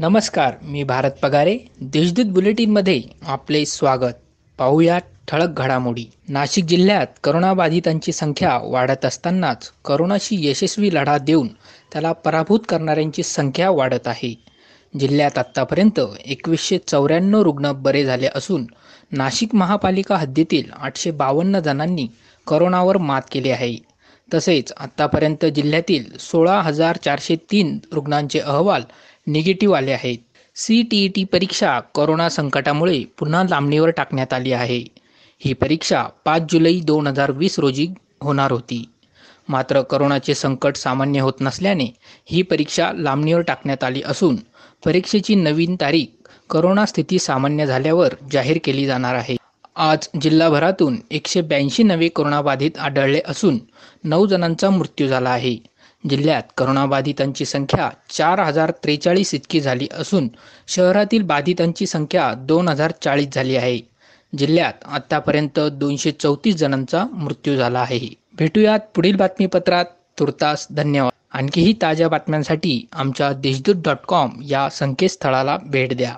नमस्कार मी भारत पगारे. देशदूत बुलेटिनमध्ये आपले स्वागत. पाहूया ठळक घडामोडी. नाशिक जिल्ह्यात करोनाबाधितांची संख्या वाढत असतानाच करोनाशी यशस्वी लढा देऊन त्याला पराभूत करणाऱ्यांची संख्या वाढत आहे. जिल्ह्यात आत्तापर्यंत एकवीसशे चौऱ्याण्णव रुग्ण बरे झाले असून नाशिक महापालिका हद्दीतील आठशे बावन्न जणांनी करोनावर मात केली आहे. तसेच आत्तापर्यंत जिल्ह्यातील सोळा हजार चारशे तीन रुग्णांचे अहवाल निगेटिव्ह आले आहेत. सी टी ई टी परीक्षा कोरोना संकटामुळे पुन्हा लांबणीवर टाकण्यात आली आहे. ही परीक्षा पाच जुलै दोन हजार वीस रोजी होणार होती. मात्र करोनाचे संकट सामान्य होत नसल्याने ही परीक्षा लांबणीवर टाकण्यात आली असून परीक्षेची नवीन तारीख करोना स्थिती सामान्य झाल्यावर जाहीर केली जाणार आहे. आज जिल्हाभरातून एकशे ब्याऐंशी नवे कोरोनाबाधित आढळले असून नऊ जणांचा मृत्यू झाला आहे. जिल्ह्यात करोनाबाधितांची संख्या चार हजार त्रेचाळीस इतकी झाली असून शहरातील बाधितांची संख्या दोन हजार चाळीस झाली आहे. जिल्ह्यात आतापर्यंत दोनशे चौतीस जणांचा मृत्यू झाला आहे. भेटूयात पुढील बातमीपत्रात. तुर्तास धन्यवाद. आणखीही ताज्या बातम्यांसाठी आमच्या देशदूत डॉट कॉम या संकेतस्थळाला भेट द्या.